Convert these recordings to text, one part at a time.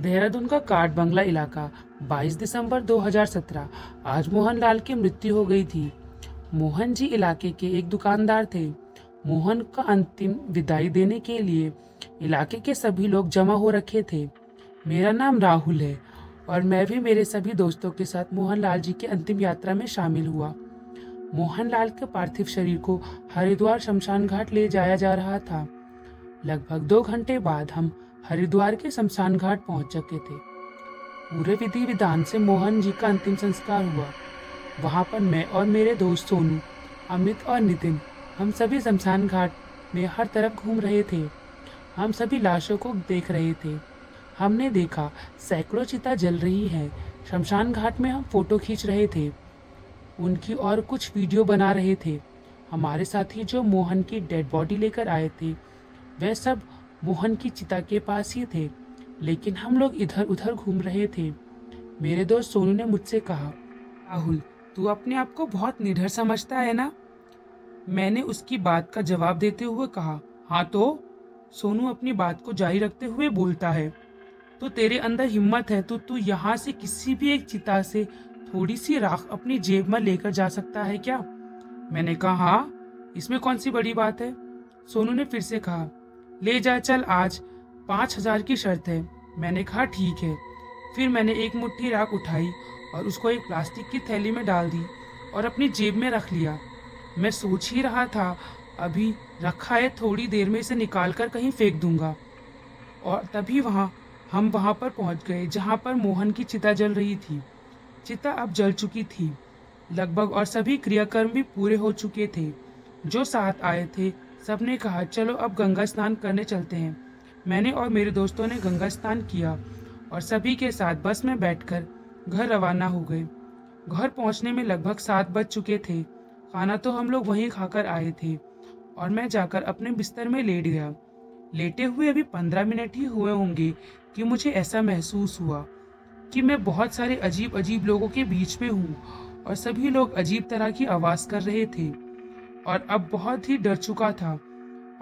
देहरादून का काट बंगला इलाका 22 दिसंबर 2017 आज मोहन लाल की मृत्यु हो गई थी। मोहन जी इलाके के एक दुकानदार थे। मोहन का अंतिम विदाई देने के लिए इलाके के सभी लोग जमा हो रखे थे। मेरा नाम राहुल है और मैं भी मेरे सभी दोस्तों के साथ मोहन लाल जी की अंतिम यात्रा में शामिल हुआ। मोहन लाल के पार्थिव शरीर को हरिद्वार शमशान घाट ले जाया जा रहा था। लगभग दो घंटे बाद हम हरिद्वार के शमशान घाट पहुँच चुके थे। पूरे विधि विधान से मोहन जी का अंतिम संस्कार हुआ। वहाँ पर मैं और मेरे दोस्त सोनू, अमित और नितिन, हम सभी शमशान घाट में हर तरफ़ घूम रहे थे। हम सभी लाशों को देख रहे थे। हमने देखा, सैकड़ों चिता जल रही है। शमशान घाट में हम फ़ोटो खींच रहे थे। उनकी और कुछ वीडियो बना रहे थे। हमारे साथी जो मोहन की डेड बॉडी लेकर आए थे, वह सब मोहन की चिता के पास ही थे, लेकिन हम लोग इधर उधर घूम रहे थे। मेरे दोस्त सोनू ने मुझसे कहा, राहुल, तू अपने आप को बहुत निडर समझता है ना? मैंने उसकी बात का जवाब देते हुए कहा हाँ तो? सोनू अपनी बात को जारी रखते हुए बोलता है तो तेरे अंदर हिम्मत है तो तू यहाँ से किसी भी एक चिता से थोड़ी सी राख अपनी जेब में लेकर जा सकता है क्या? मैंने कहा हाँ इसमें कौन सी बड़ी बात है? सोनू ने फिर से कहा ले जा, चल आज। पाँच हज़ार की शर्त है। मैंने कहा, ठीक है। फिर मैंने एक मुट्ठी राख उठाई और उसको एक प्लास्टिक की थैली में डाल दी और अपनी जेब में रख लिया। मैं सोच ही रहा था, अभी रखा है थोड़ी देर में इसे निकाल कर कहीं फेंक दूँगा। और तभी वहाँ, हम वहाँ पर पहुँच गए, जहाँ पर मोहन की चिता जल रही थी। चिता अब जल चुकी थी। लगभग और सभी क्रियाकर्म भी पूरे हो चुके थे। जो साथ आए थे सबने कहा, चलो, अब गंगा स्नान करने चलते हैं। मैंने और मेरे दोस्तों ने गंगा स्नान किया और सभी के साथ बस में बैठकर घर रवाना हो गए। घर पहुँचने में लगभग सात बज चुके थे। खाना तो हम लोग वहीं खाकर आए थे और मैं जाकर अपने बिस्तर में लेट गया। लेटे हुए अभी पंद्रह मिनट ही हुए होंगे कि मुझे ऐसा महसूस हुआ कि मैं बहुत सारे अजीब अजीब लोगों के बीच में हूँ और सभी लोग अजीब तरह की आवाज़ कर रहे थे। और अब बहुत ही डर चुका था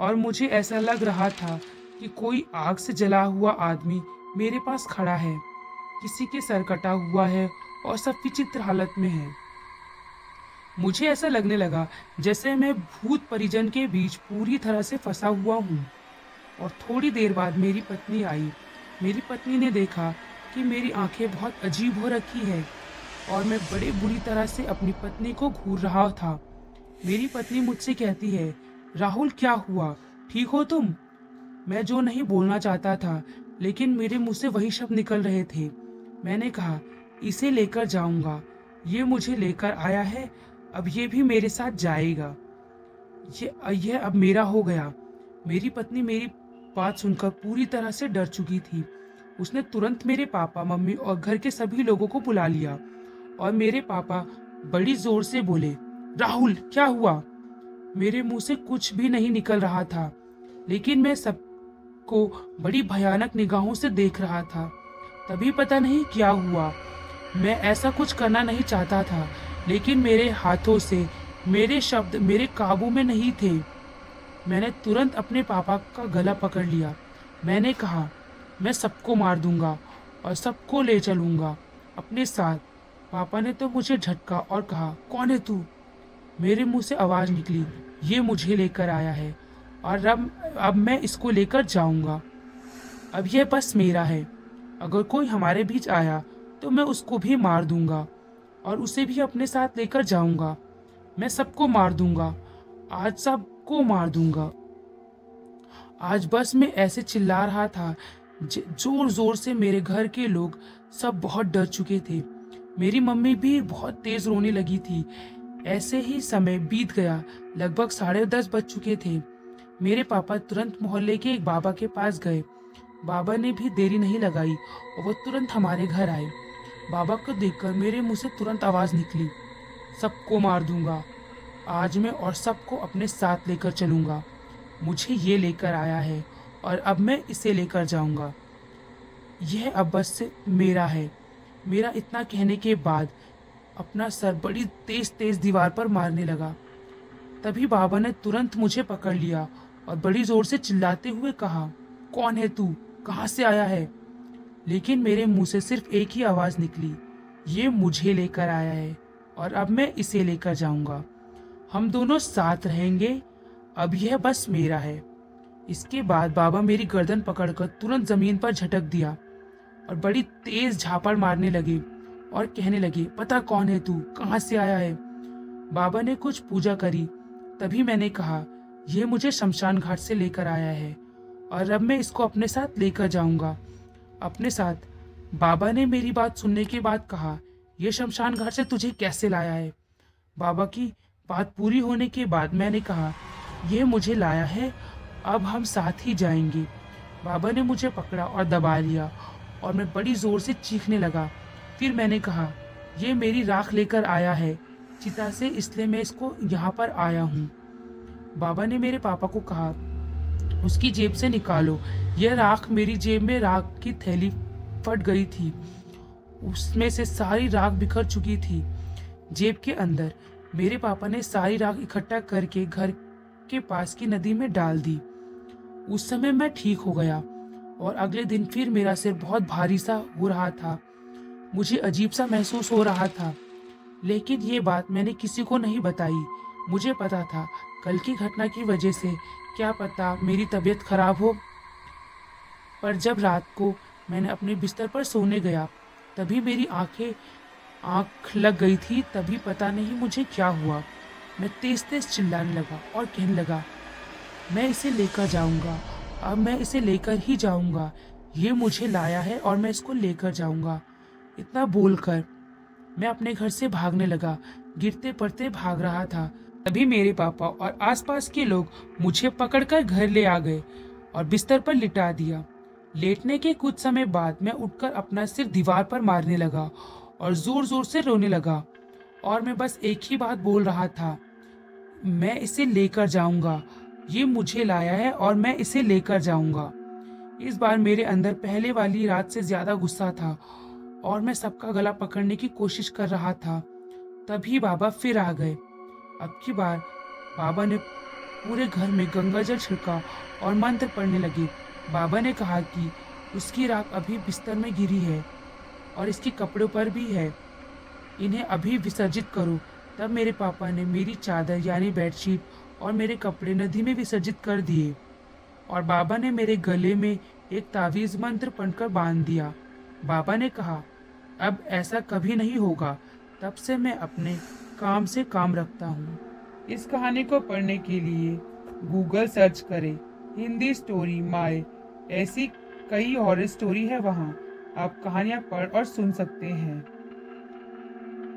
और मुझे ऐसा लग रहा था कि कोई आग से जला हुआ आदमी मेरे पास खड़ा है, किसी के सर कटा हुआ है और सब विचित्र हालत में है। मुझे ऐसा लगने लगा जैसे मैं भूत परिजन के बीच पूरी तरह से फंसा हुआ हूँ। और थोड़ी देर बाद मेरी पत्नी आई। मेरी पत्नी ने देखा कि मेरी आँखें बहुत अजीब हो रखी है और मैं बड़े बुरी तरह से अपनी पत्नी को घूर रहा था। मेरी पत्नी मुझसे कहती है, राहुल, क्या हुआ? ठीक हो तुम? मैं जो नहीं बोलना चाहता था, लेकिन मेरे मुँह से वही शब्द निकल रहे थे। मैंने कहा, इसे लेकर जाऊँगा। ये मुझे लेकर आया है, अब ये भी मेरे साथ जाएगा। ये ये अब मेरा हो गया। मेरी पत्नी मेरी बात सुनकर पूरी तरह से डर चुकी थी। उसने तुरंत मेरे पापा, मम्मी और घर के सभी लोगों को बुला लिया और मेरे पापा बड़ी ज़ोर से बोले राहुल, क्या हुआ? मेरे मुँह से कुछ भी नहीं निकल रहा था, लेकिन मैं सबको बड़ी भयानक निगाहों से देख रहा था। तभी पता नहीं क्या हुआ। मैं ऐसा कुछ करना नहीं चाहता था, लेकिन मेरे हाथों से, मेरे शब्द, मेरे काबू में नहीं थे। मैंने तुरंत अपने पापा का गला पकड़ लिया। मैंने कहा, मैं सबको मार दूँगा और सबको ले चलूँगा अपने साथ। पापा ने तो मुझे झटका और कहा, कौन है तू? मेरे मुँह से आवाज़ निकली, ये मुझे लेकर आया है और अब अब मैं इसको लेकर जाऊँगा। अब यह बस मेरा है। अगर कोई हमारे बीच आया तो मैं उसको भी मार दूँगा और उसे भी अपने साथ लेकर जाऊँगा। मैं सबको मार दूँगा, आज सबको मार दूँगा। आज बस में ऐसे चिल्ला रहा था ज़ोर ज़ोर से मेरे घर के लोग सब बहुत डर चुके थे। मेरी मम्मी भी बहुत तेज रोने लगी थी। ऐसे ही समय बीत गया। लगभग साढ़े दस बज चुके थे। मेरे पापा तुरंत मोहल्ले के एक बाबा के पास गए। बाबा ने भी देरी नहीं लगाई और वो तुरंत हमारे घर आए। बाबा को देखकर मेरे मुँह से तुरंत आवाज़ निकली, सबको मार दूँगा। आज मैं और सबको अपने साथ लेकर चलूँगा। मुझे ये लेकर आया है और अब मैं इसे लेकर जाऊँगा। यह अब बस मेरा है। मेरा इतना कहने के बाद अपना सर बड़ी तेज तेज दीवार पर मारने लगा। तभी बाबा ने तुरंत मुझे पकड़ लिया और बड़ी ज़ोर से चिल्लाते हुए कहा, कौन है तू? कहाँ से आया है? लेकिन मेरे मुँह से सिर्फ़ एक ही आवाज़ निकली, ये मुझे लेकर आया है और अब मैं इसे लेकर जाऊँगा। हम दोनों साथ रहेंगे, अब यह बस मेरा है। इसके बाद बाबा मेरी गर्दन पकड़कर तुरंत ज़मीन पर झटक दिया और बड़ी तेज झापड़ मारने लगे। और कहने लगे, पता कौन है तू? कहाँ से आया है? बाबा ने कुछ पूजा करी। तभी मैंने कहा यह मुझे शमशान घाट से लेकर आया है और अब मैं इसको अपने साथ लेकर जाऊँगा। अपने साथ बाबा ने मेरी बात सुनने के बाद कहा यह शमशान घाट से तुझे कैसे लाया है? बाबा की बात पूरी होने के बाद मैंने कहा यह मुझे लाया है, अब हम साथ ही जाएँगे। बाबा ने मुझे पकड़ा और दबा लिया और मैं बड़ी ज़ोर से चीखने लगा। फिर मैंने कहा यह मेरी राख लेकर आया है। चिता से इसलिए मैं इसको यहाँ पर आया हूँ। बाबा ने मेरे पापा को कहा, उसकी जेब से निकालो। यह राख मेरी जेब में राख की थैली फट गई थी। उसमें से सारी राख बिखर चुकी थी जेब के अंदर। मेरे पापा ने सारी राख इकट्ठा करके घर के पास की नदी में डाल दी। उस समय मैं ठीक हो गया और अगले दिन फिर मेरा सिर बहुत भारी सा हो रहा था। मुझे अजीब सा महसूस हो रहा था। लेकिन ये बात मैंने किसी को नहीं बताई। मुझे पता था, कल की घटना की वजह से। क्या पता मेरी तबीयत खराब हो। पर जब रात को मैंने अपने बिस्तर पर सोने गया, तभी मेरी आँखें, आँख लग गई थी, तभी पता नहीं मुझे क्या हुआ। मैं तेज तेज चिल्लाने लगा और कहने लगा, मैं इसे लेकर जाऊँगा। अब मैं इसे लेकर ही जाऊँगा। ये मुझे लाया है और मैं इसको लेकर जाऊँगा। इतना बोलकर मैं अपने घर से भागने लगा। गिरते पड़ते भाग रहा था। तभी मेरे पापा और आसपास के लोग मुझे पकड़कर घर ले आ गए और बिस्तर पर लिटा दिया। लेटने के कुछ समय बाद मैं उठकर अपना सिर दीवार पर मारने लगा और ज़ोर ज़ोर से रोने लगा और मैं बस एक ही बात बोल रहा था, मैं इसे लेकर जाऊँगा। ये मुझे लाया है और मैं इसे लेकर जाऊँगा। इस बार मेरे अंदर पहले वाली रात से ज़्यादा गुस्सा था और मैं सबका गला पकड़ने की कोशिश कर रहा था। तभी बाबा फिर आ गए। अब की बार बाबा ने पूरे घर में गंगा जल छिड़का और मंत्र पढ़ने लगे। बाबा ने कहा कि उसकी राख अभी बिस्तर में गिरी है और इसके कपड़ों पर भी है। इन्हें अभी विसर्जित करो। तब मेरे पापा ने मेरी चादर यानी बेडशीट और मेरे कपड़े नदी में विसर्जित कर दिए और बाबा ने मेरे गले में एक तावीज मंत्र पढ़कर बाँध दिया। बाबा ने कहा, अब ऐसा कभी नहीं होगा। तब से मैं अपने काम से काम रखता हूँ। इस कहानी को पढ़ने के लिए गूगल सर्च करें। हिंदी स्टोरी माए ऐसी कई और स्टोरी है वहाँ। आप कहानियाँ पढ़ और सुन सकते हैं।